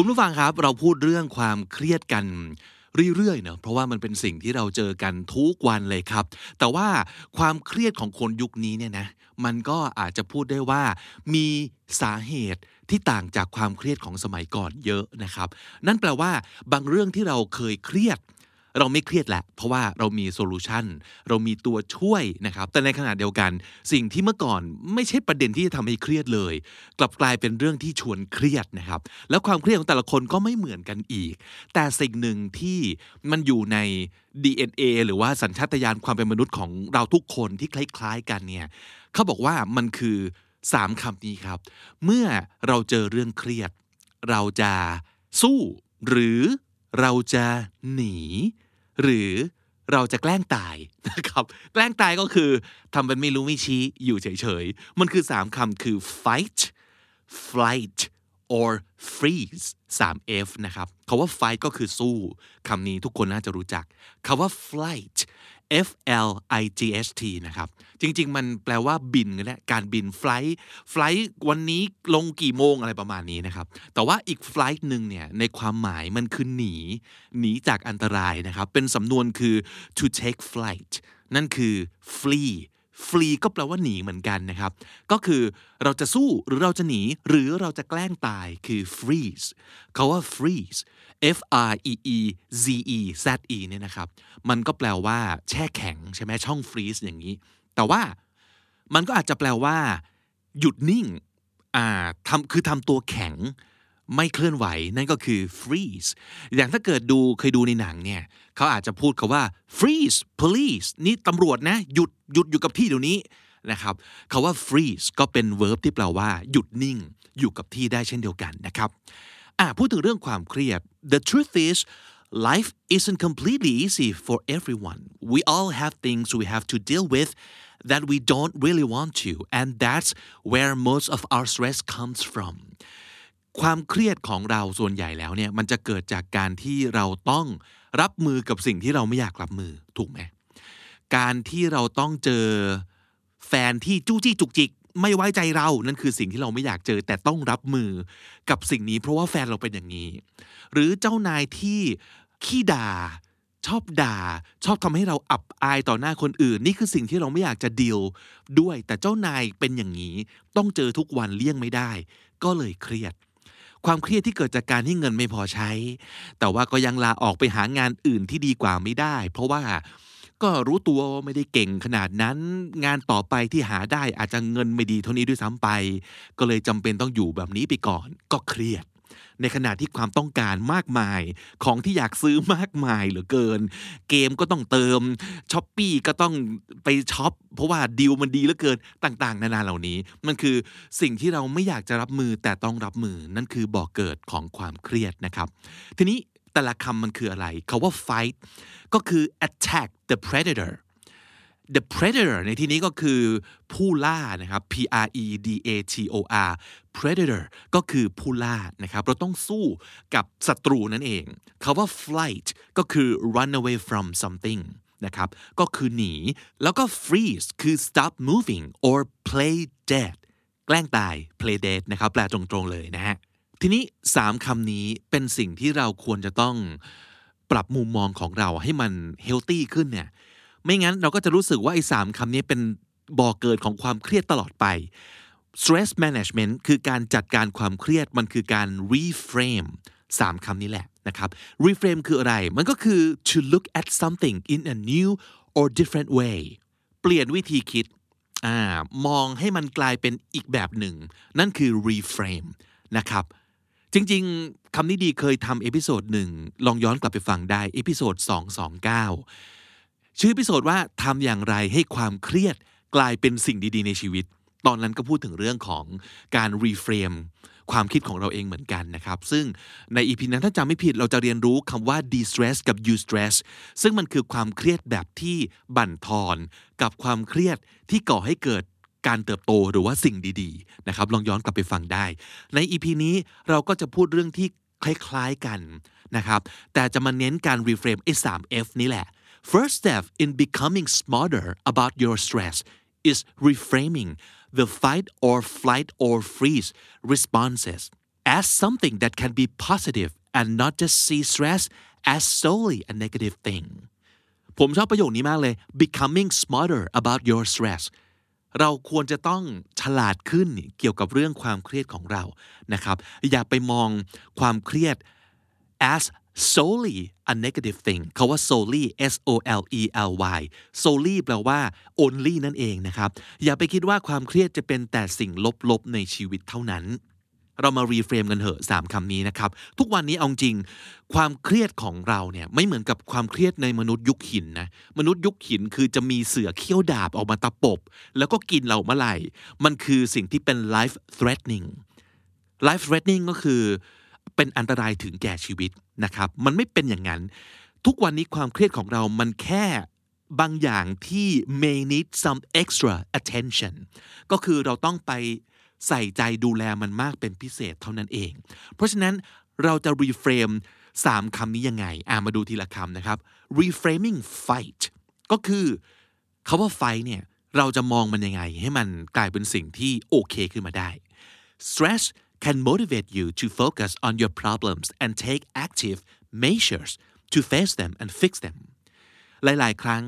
คุณผู้ฟังครับ เราพูดเรื่องความเครียดกันเรื่อยๆเนอะเพราะว่ามันเป็นสิ่งที่เราเจอกันทุกวันเลยครับ แต่ว่าความเครียดของคนยุคนี้เนี่ยนะมันก็อาจจะพูดได้ว่ามีสาเหตุที่ต่างจากความเครียดของสมัยก่อนเยอะนะครับ นั่นแปลว่าบางเรื่องที่เราเคยเครียด เราไม่เครียดแหละ เพราะว่าเรามีโซลูชันเรามีตัวช่วยนะครับ แต่ในขณะเดียวกัน สิ่งที่เมื่อก่อนไม่ใช่ประเด็นที่จะทำให้เครียดเลย กลับกลายเป็นเรื่องที่ชวนเครียดนะครับ แล้วความเครียดของแต่ละคนก็ไม่เหมือนกันอีก แต่สิ่งหนึ่งที่มันอยู่ใน DNA หรือว่าสัญชาตญาณความเป็นมนุษย์ของเราทุกคนที่คล้ายๆ กันเนี่ยเขาบอกว่ามันคือสามคำนี้ครับ เมื่อเราเจอเรื่องเครียด เราจะสู้ หรือเราจะหนี หรือเราจะแกล้งตายนะครับ แกล้งตายก็คือทำเป็นไม่รู้ไม่ชี้อยู่เฉยๆ มันคือสามคำคือ fight flight or freeze 3 F นะครับคาว่า fight ก็คือสู้คำนี้ทุกคนน่าจะรู้จักคาว่า flight F L I G H T นะครับ จริง ๆ มันแปลว่าบินก็ได้การบิน flight flight วันนี้ลงกี่โมงอะไรประมาณนี้นะครับ แต่ว่าอีก flight หนึ่งเนี่ย ในความหมายมันคือหนี หนีจากอันตรายนะครับ เป็นสำนวนคือ to take flight นั่นคือ flee flee ก็แปลว่าหนีเหมือนกันนะครับ ก็คือเราจะสู้หรือเราจะหนี หรือเราจะแกล้งตายคือ freeze เขาว่า freeze F R E E Z E Z E เนี่ยนะครับ มันก็แปลว่า แช่แข็งใช่ไหมช่อง freeze อย่างนี้ แต่ว่ามันก็อาจจะแปลว่า หยุดนิ่งอ่าทำคือทำตัวแข็ง ไม่เคลื่อนไหวนั่นก็คือ freeze อย่างถ้าเกิดดูเคยดูในหนังเนี่ยเขาอาจจะพูดคาว่า freeze police นี่ตำรวจนะ หยุดหยุดอยู่กับที่เดี๋ยวนี้นะครับคาว่า freeze ก็เป็น verb ที่แปลว่า หยุดนิ่ง อยู่กับที่ได้เช่นเดียวกันนะครับ อ่าพูดถึงเรื่องความเครียด the truth is life isn't completely easy for everyone we all have things we have to deal with that we don't really want to and that's where most of our stress comes from ความเครียดของเราส่วนใหญ่แล้วเนี่ยมันจะเกิดจากการที่เราต้องรับมือกับสิ่งที่เราไม่อยากรับมือถูกไหมการที่เราต้องเจอแฟนที่จู้จี้จุกจิก ไม่ไว้ใจเรา นั่นคือสิ่งที่เราไม่อยากเจอ แต่ต้องรับมือกับสิ่งนี้ เพราะว่าแฟนเราเป็นอย่างนี้ หรือเจ้านายที่ขี้ด่า ชอบด่า ชอบทำให้เราอับอายต่อหน้าคนอื่น นี่คือสิ่งที่เราไม่อยากจะดีลด้วย แต่เจ้านายเป็นอย่างนี้ ต้องเจอทุกวันเลี่ยงไม่ได้ ก็เลยเครียดความเครียดที่เกิดจากการที่เงินไม่พอใช้ แต่ว่าก็ยังลาออกไปหางานอื่นที่ดีกว่าไม่ได้ เพราะว่า ก็รู้ตัวไม่ได้เก่งขนาดนั้น งานต่อไปที่หาได้อาจจะเงินไม่ดีเท่านี้ด้วยซ้ำไป ก็เลยจำเป็นต้องอยู่แบบนี้ไปก่อน ก็เครียด ในขณะที่ความต้องการมากมาย ของที่อยากซื้อมากมายเหลือเกิน เกมก็ต้องเติมช้อปปี้ก็ต้องไปช็อปเพราะว่าดีลมันดีเหลือเกินต่าง ๆ นานาเหล่านี้ มันคือสิ่งที่เราไม่อยากจะรับมือแต่ต้องรับมือนั่นคือบ่อกเกิดของความเครียดนะครับ ทีนี้ แต่ละคำมันคืออะไรคาว่า fight ก็คือ attack the predator the predator ในที่นี้ก็คือผู้ล่านะครับ P R E D A T O R predator ก็คือผู้ล่านะครับ เราต้องสู้กับศัตรูนั่นเองคาว่า flight ก็คือ run away from something นะครับ ก็คือหนี แล้วก็ freeze คือ stop moving or play dead แกล้งตาย play dead นะครับ แปลตรงๆเลยนะฮะ ทีนี้สามคำนี้เป็นสิ่งที่เราควรจะต้องปรับมุมมองของเราให้มันเฮลตี้ขึ้นเนี่ย ไม่งั้นเราก็จะรู้สึกว่าไอ้สามคำนี้เป็นบ่อเกิดของความเครียดตลอดไป stress management คือการจัดการความเครียดมันคือการ reframe สามคำนี้แหละนะครับ reframe คืออะไร มันก็คือ to look at something in a new or different way เปลี่ยนวิธีคิดมองให้มันกลายเป็นอีกแบบหนึ่ง นั่นคือ reframe นะครับ จริงๆคำนี้ดีเคยทำ episode หนึ่งลองย้อนกลับไปฟังได้ episode 229 ชื่อ episode ว่าทำอย่างไรให้ความเครียดกลายเป็นสิ่งดีๆ ในชีวิต ตอนนั้นก็พูดถึงเรื่องของการ reframe ความคิดของเราเองเหมือนกันนะครับ ซึ่งใน EP นั้นถ้าจำไม่ผิดเราจะเรียนรู้คำว่า distress กับ eustress ซึ่งมันคือความเครียดแบบที่บั่นทอน กับความเครียดที่ก่อให้เกิด การเติบโตหรือว่าสิ่งดีๆนะครับลองย้อนกลับไปฟังได้ ใน EP นี้เราก็จะพูดเรื่องที่คล้ายๆกันนะครับแต่จะมาเน้นการ reframe ไอ้ 3F นี่แหละ First step in becoming smarter about your stress is reframing the fight or flight or freeze responses as something that can be positive and not just see stress as solely a negative thing ผมชอบประโยคนี้มากเลย becoming smarter about your stress เราควรจะต้องฉลาดขึ้นเกี่ยวกับเรื่องความเครียดของเรานะครับ อย่าไปมองความเครียด as solely a negative thing คาว่า solely s o l e l y solely แปลว่า only นั่นเองนะครับ อย่าไปคิดว่าความเครียดจะเป็นแต่สิ่งลบๆในชีวิตเท่านั้น เรามารีเฟรมกันเถอะสามคำนี้นะครับ ทุกวันนี้เอาจริง ความเครียดของเราเนี่ยไม่เหมือนกับความเครียดในมนุษย์ยุคหินนะ มนุษย์ยุคหินคือจะมีเสือเขี้ยวดาบออกมาตะปบ แล้วก็กินเราเมื่อไหร่ มันคือสิ่งที่เป็น life threatening life threatening ก็คือเป็นอันตรายถึงแก่ชีวิตนะครับ มันไม่เป็นอย่างนั้น ทุกวันนี้ความเครียดของเรามันแค่บางอย่างที่ may need some extra attention ก็คือเราต้องไป ใส่ใจดูแลมันมากเป็นพิเศษเท่านั้นเอง เพราะฉะนั้นเราจะ reframe สามคำนี้ยังไง อ่ามาดูทีละคำนะครับ reframing fight ก็คือคาว่า fight เนี่ย เราจะมองมันยังไง ให้มันกลายเป็นสิ่งที่โอเคขึ้นมาได้ stress can motivate you to focus on your problems and take active measures to face them and fix them หลาย ๆ ครั้ง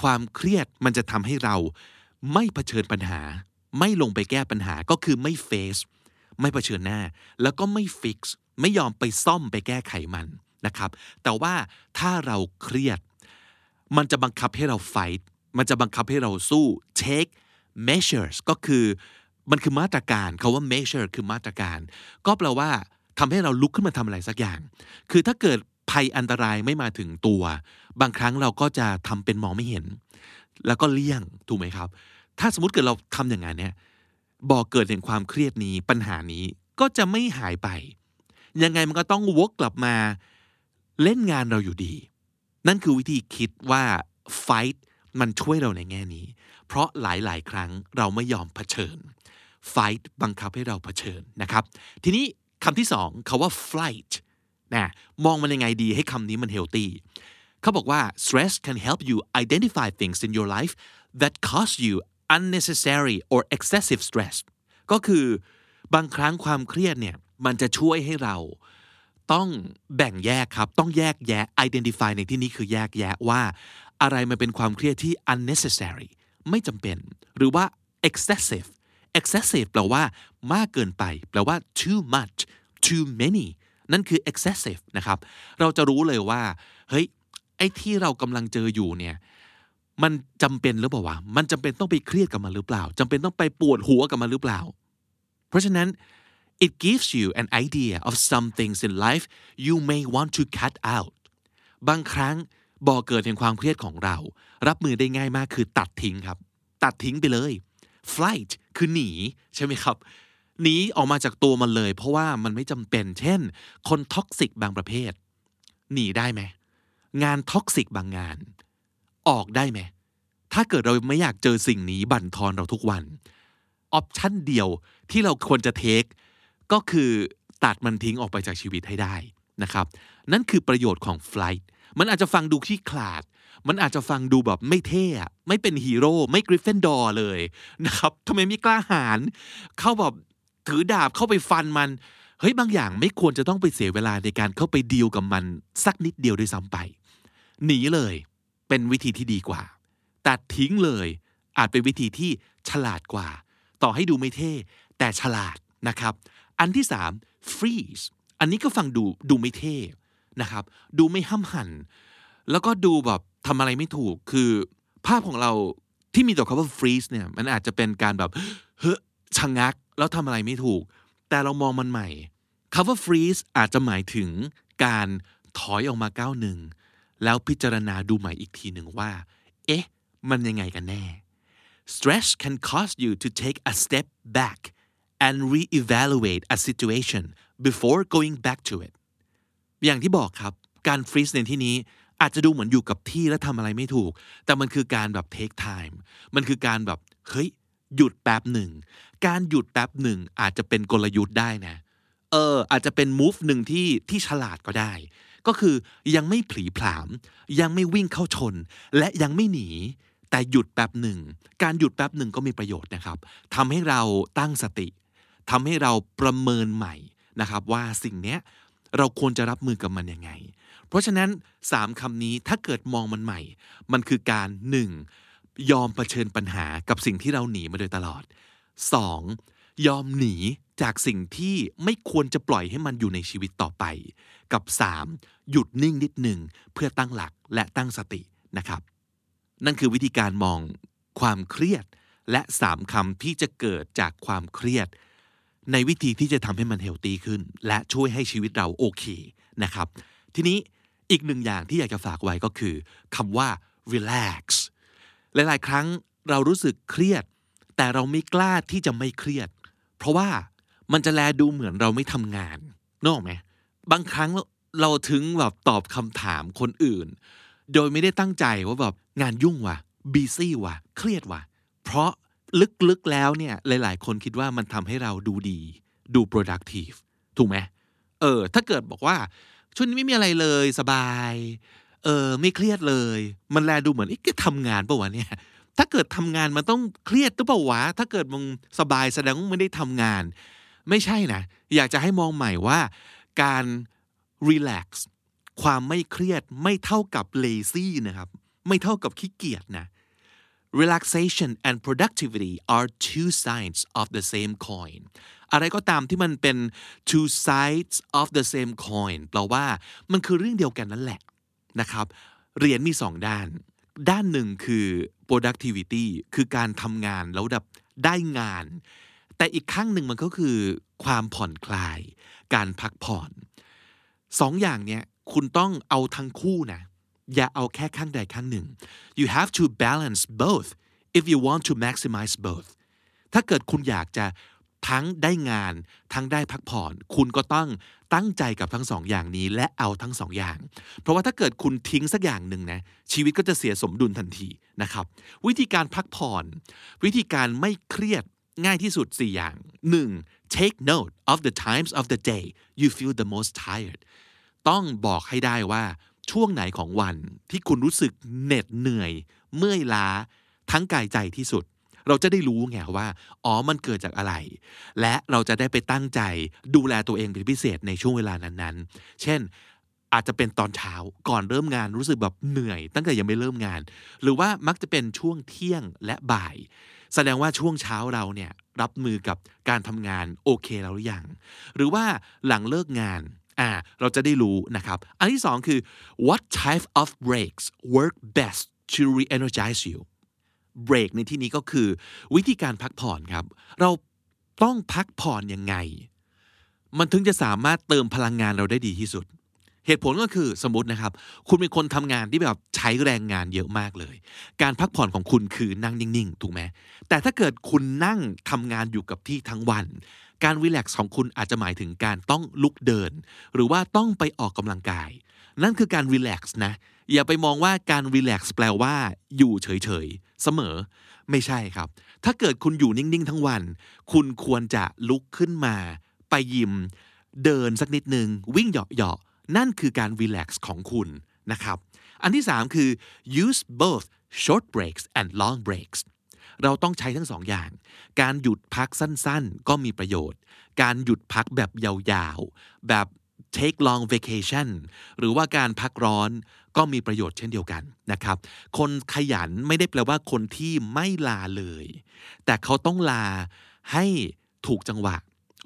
ความเครียดมันจะทำให้เราไม่เผชิญปัญหา ไม่ลงไปแก้ปัญหาก็คือไม่ face ไม่เผชิญหน้า แล้วก็ไม่ fix ไม่ยอมไปซ่อมไปแก้ไขมันนะครับ แต่ว่าถ้าเราเครียด มันจะบังคับให้เรา fight มันจะบังคับให้เราสู้ take measures ก็คือมันคือมาตรการเขาว่า measure คือมาตรการ ก็แปลว่าทำให้เราลุกขึ้นมาทำอะไรสักอย่าง คือถ้าเกิดภัยอันตรายไม่มาถึงตัว บางครั้งเราก็จะทำเป็นมองไม่เห็น แล้วก็เลี่ยงถูกไหมครับ ถ้าสมมติเกิดเราทำอย่างนั้นเนี่ยบ่อเกิดแห่งความเครียดนี้ปัญหานี้ก็จะไม่หายไป ยังไงมันก็ต้องวกกลับมาเล่นงานเราอยู่ดี นั่นคือวิธีคิดว่า fight มันช่วยเราในแง่นี้ เพราะหลาย ๆ ครั้งเราไม่ยอมเผชิญ fight บังคับให้เราเผชิญนะครับ ทีนี้คำที่สองเขาว่า flight นะมองมันยังไงดีให้คำนี้มัน healthy เขาบอกว่า stress can help you identify things in your life that cause you unnecessary or excessive stress ก็คือบางครั้งความเครียดเนี่ยมันจะช่วยให้เราต้องแบ่งแยกครับ ต้องแยกแยะ identify ในที่นี้คือแยกแยะว่า อะไรมันเป็นความเครียดที่ unnecessary ไม่จำเป็น หรือว่า excessive excessive แปลว่า มากเกินไป แปลว่า too much too many นั่นคือ excessive นะครับ เราจะรู้เลยว่า เฮ้ย ไอ้ที่เรากำลังเจออยู่เนี่ย มันจำเป็นหรือเปล่าวะ มันจำเป็นต้องไปเครียดกับมันหรือเปล่าจำเป็นต้องไปปวดหัวกับมันหรือเปล่า เพราะฉะนั้น it gives you an idea of some things in life you may want to cut out บางครั้งบ่อเกิดแห่งความเครียดของเรา รับมือได้ง่ายมากคือตัดทิ้งครับ ตัดทิ้งไปเลย flight คือหนี ใช่ไหมครับ หนีออกมาจากตัวมันเลย เพราะว่ามันไม่จำเป็น เช่น คน toxic บางประเภท หนีได้ไหม งาน toxic บางงาน ออกได้ไหมถ้าเกิดเราไม่อยากเจอสิ่งนี้บั่นทอนเราทุกวัน option เดียวที่เราควรจะ take ก็คือตัดมันทิ้งออกไปจากชีวิตให้ได้นะครับ นั่นคือประโยชน์ของ flight มันอาจจะฟังดูขี้ขลาด มันอาจจะฟังดูแบบไม่เท่ไม่เป็นฮีโร่ไม่ Gryffindor เลยนะครับทำไมไม่กล้าหาญเข้าแบบถือดาบเข้าไปฟันมัน เฮ้ยบางอย่างไม่ควรจะต้องไปเสียเวลาในการเข้าไปดีลกับมัน สักนิดเดียวด้วยซ้ำไป หนีเลย เป็นวิธีที่ดีกว่าตัดทิ้งเลยอาจเป็นวิธีที่ฉลาดกว่า ต่อให้ดูไม่เท่แต่ฉลาดนะครับ อันที่สาม freeze อันนี้ก็ฟังดูดูไม่เท่นะครับ ดูไม่ห้ำหัน แล้วก็ดูแบบทำอะไรไม่ถูกคือภาพของเราที่มีต่อคำว่า freeze เนี่ยมันอาจจะเป็นการแบบเฮ้ชะงักแล้วทำอะไรไม่ถูก แต่เรามองมันใหม่คำว่า freeze อาจจะหมายถึงการถอยออกมาก้าวหนึ่ง แล้วพิจารณาดูใหม่อีกทีหนึ่งว่า เอ๊ะ มันยังไงกันแน่ stress can cause you to take a step back and reevaluate a situation before going back to it อย่างที่บอกครับ การฟรีซในที่นี้อาจจะดูเหมือนอยู่กับที่แล้วทำอะไรไม่ถูก แต่มันคือการแบบ take time มันคือการแบบ เฮ้ย หยุดแป๊บหนึ่ง การหยุดแป๊บหนึ่งอาจจะเป็นกลยุทธ์ได้นะ เออ อาจจะเป็น move หนึ่งที่ที่ฉลาดก็ได้ ก็คือยังไม่ผลีผลาม ยังไม่วิ่งเข้าชน และยังไม่หนี แต่หยุดแป๊บหนึ่ง การหยุดแป๊บหนึ่งก็มีประโยชน์นะครับทำให้เราตั้งสติทำให้เราประเมินใหม่นะครับว่าสิ่งเนี้ยเราควรจะรับมือกับมันยังไง เพราะฉะนั้นสามคำนี้ถ้าเกิดมองมันใหม่ มันคือการหนึ่งยอมเผชิญปัญหากับสิ่งที่เราหนีมาโดยตลอด 2. ยอมหนีจากสิ่งที่ไม่ควรจะปล่อยให้มันอยู่ในชีวิตต่อไป กับ 3. หยุดนิ่งนิดหนึ่งเพื่อตั้งหลักและตั้งสตินะครับ นั่นคือวิธีการมองความเครียดและสามคำที่จะเกิดจากความเครียด ในวิธีที่จะทำให้มันเฮลตี้ขึ้น และช่วยให้ชีวิตเราโอเคนะครับ ทีนี้อีกหนึ่งอย่างที่อยากจะฝากไว้ก็คือคำว่า relax หลาย ๆ ครั้งเรารู้สึกเครียด แต่เราไม่กล้าที่จะไม่เครียด เพราะว่ามันจะแลดูเหมือนเราไม่ทำงานนออกไหมบางครั้งเราถึงแบบตอบคำถามคนอื่น โดยไม่ได้ตั้งใจว่าแบบงานยุ่งว่ะบีซี่ว่ะ เครียดว่ะ เพราะลึกๆแล้วเนี่ยหลาย ๆ คนคิดว่ามันทำให้เราดูดี ดู productive ถูกไหมเออ ถ้าเกิดบอกว่าช่วงนี้ไม่มีอะไรเลยสบาย เออ ไม่เครียดเลย มันแลดูเหมือนไอ้ก็ทำงานปะวะเนี่ย ถ้าเกิดทำงานมันต้องเครียดหรือเปล่าวะ ถ้าเกิดมึงสบายแสดงว่าไม่ได้ทำงาน ไม่ใช่นะ อยากจะให้มองใหม่ว่า การ relax ความไม่เครียดไม่เท่ากับ lazy นะครับ ไม่เท่ากับขี้เกียจนะ relaxation and productivity are two sides of the same coin อะไรก็ตามที่มันเป็น two sides of the same coin แปลว่ามันคือเรื่องเดียวกันนั่นแหละนะครับ เหรียญมีสองด้าน ด้านหนึ่งคือ productivity คือการทำงานแล้วแบบได้งาน แต่อีกข้างหนึ่งมันก็คือความผ่อนคลาย การพักผ่อนสองอย่างเนี้ยคุณต้องเอาทั้งคู่นะ อย่าเอาแค่ข้างใดข้างหนึ่ง you have to balance both if you want to maximize both ถ้าเกิดคุณอยากจะ ทั้งได้งาน ทั้งได้พักผ่อน คุณก็ต้องตั้งใจกับทั้งสองอย่างนี้ และเอาทั้งสองอย่าง เพราะว่าถ้าเกิดคุณทิ้งสักอย่างหนึ่งนะชีวิตก็จะเสียสมดุลทันทีนะครับ วิธีการพักผ่อน วิธีการไม่เครียดง่ายที่สุด 4 อย่าง 1. take note of the times of the day you feel the most tired ต้องบอกให้ได้ว่าช่วงไหนของวันที่คุณรู้สึกเหน็ดเหนื่อย เมื่อยล้าทั้งกายใจที่สุด เราจะได้รู้ไงว่า อ๋อ มันเกิดจากอะไร และเราจะได้ไปตั้งใจดูแลตัวเองเป็นพิเศษในช่วงเวลานั้นๆ เช่น อาจจะเป็นตอนเช้าก่อนเริ่มงานรู้สึกแบบเหนื่อย ตั้งแต่ยังไม่เริ่มงาน หรือว่ามักจะเป็นช่วงเที่ยงและบ่าย แสดงว่าช่วงเช้าเราเนี่ยรับมือกับการทำงานโอเคแล้วหรือยัง หรือว่าหลังเลิกงานอ่าเราจะได้รู้นะครับ อันที่สองคือ what type of breaks work best to re-energize you break ในที่นี้ก็คือ วิธีการพักผ่อนครับ เราต้องพักผ่อนยังไง มันถึงจะสามารถเติมพลังงานเราได้ดีที่สุด เหตุผลก็คือสมมตินะครับ คุณเป็นคนทำงานที่แบบใช้แรงงานเยอะมากเลย การพักผ่อนของคุณคือนั่งนิ่งๆ ถูกไหมแต่ถ้าเกิดคุณนั่งทำงานอยู่กับที่ทั้งวัน การรีแลกซ์ของคุณอาจจะหมายถึงการต้องลุกเดิน หรือว่าต้องไปออกกำลังกาย นั่นคือการรีแลกซ์นะ อย่าไปมองว่าการรีแลกซ์แปลว่าอยู่เฉยๆ เสมอ ไม่ใช่ครับ ถ้าเกิดคุณอยู่นิ่ง ๆ ทั้งวัน คุณควรจะลุกขึ้นมา ไปยิม เดินสักนิดหนึ่งวิ่งเหยาะๆ นั่นคือการรีแลกซ์ของคุณนะครับ อันที่ 3 คือ use both short breaks and long breaks เราต้องใช้ทั้งสองอย่าง การหยุดพักสั้นๆ ก็มีประโยชน์ การหยุดพักแบบยาวๆ แบบ take long vacation หรือว่าการพักร้อนก็มีประโยชน์เช่นเดียวกันนะครับ คนขยันไม่ได้แปลว่าคนที่ไม่ลาเลย แต่เขาต้องลาให้ถูกจังหวะ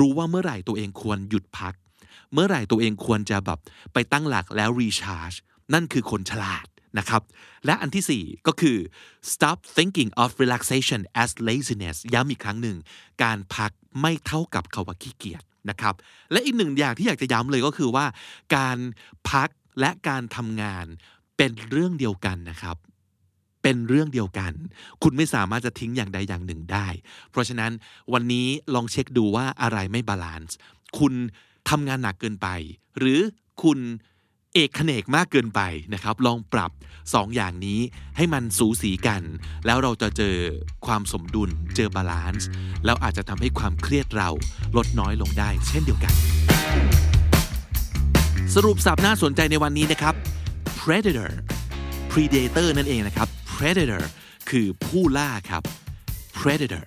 รู้ว่าเมื่อไหร่ตัวเองควรหยุดพัก เมื่อไหร่ตัวเองควรจะแบบไปตั้งหลักแล้วรีชาร์จนั่นคือคนฉลาดนะครับ และอันที่ 4 ก็คือ stop thinking of relaxation as laziness ย้ำอีกครั้งหนึ่ง การพักไม่เท่ากับคาว่าขี้เกียจ นะครับ และอีกหนึ่งอย่างที่อยากจะย้ำเลยก็คือว่า การพักและการทำงานเป็นเรื่องเดียวกันนะครับ เป็นเรื่องเดียวกัน คุณไม่สามารถจะทิ้งอย่างใดอย่างหนึ่งได้ เพราะฉะนั้นวันนี้ลองเช็คดูว่าอะไรไม่ balance คุณทำงานหนักเกินไป หรือคุณ เอกเขนกมากเกินไปนะครับ ลองปรับสองอย่างนี้ให้มันสูสีกัน แล้วเราจะเจอความสมดุลเจอ balance แล้วอาจจะทำให้ความเครียดเราลดน้อยลงได้ เช่นเดียวกัน สรุปศัพท์น่าสนใจในวันนี้นะครับ predator predator นั่นเองนะครับ predator คือผู้ล่าครับ predator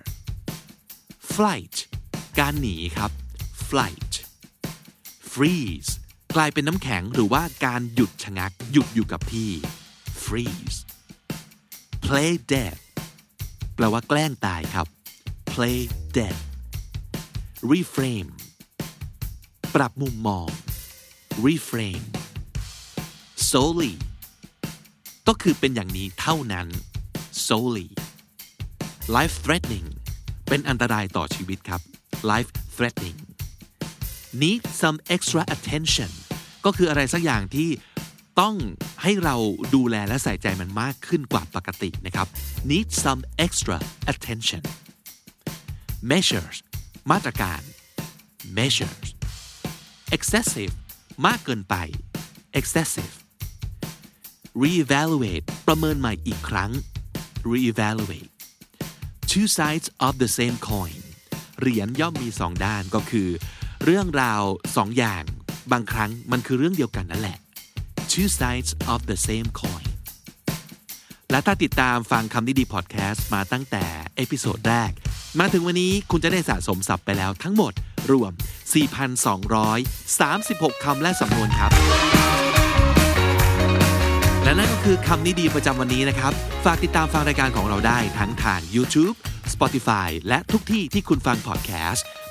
flight การหนีครับ flight freeze กลายเป็นน้ำแข็งหรือว่าการหยุดชะงัก หยุดอยู่กับที่ freeze play dead แปลว่าแกล้งตายครับ play dead reframe ปรับมุมมอง reframe solely ก็คือเป็นอย่างนี้เท่านั้น solely life threatening เป็นอันตรายต่อชีวิตครับ life threatening need some extra attention ก็คืออะไรสักอย่างที่ต้องให้เราดูแลและใส่ใจมันมากขึ้นกว่าปกตินะครับ need some extra attention measures มาตรการ measures excessive มากเกินไป excessive reevaluate ประเมินใหม่อีกครั้ง reevaluate two sides of the same coin เหรียญย่อมมีสองด้านก็คือ เรื่องราวสองอย่าง บางครั้งมันคือเรื่องเดียวกันนั่นแหละ two sides of the same coin และถ้าติดตามฟังคำนี้ดีพอดแคสต์มาตั้งแต่episode แรก มาถึงวันนี้คุณจะได้สะสมศัพท์ไปแล้วทั้งหมดรวม 4,236 คำและสำนวนครับ และนั่นก็คือคำนี้ดีประจำวันนี้นะครับ ฝากติดตามฟังรายการของเราได้ทั้งทาง YouTube Spotify และทุกที่ที่คุณฟังพอดแคสต์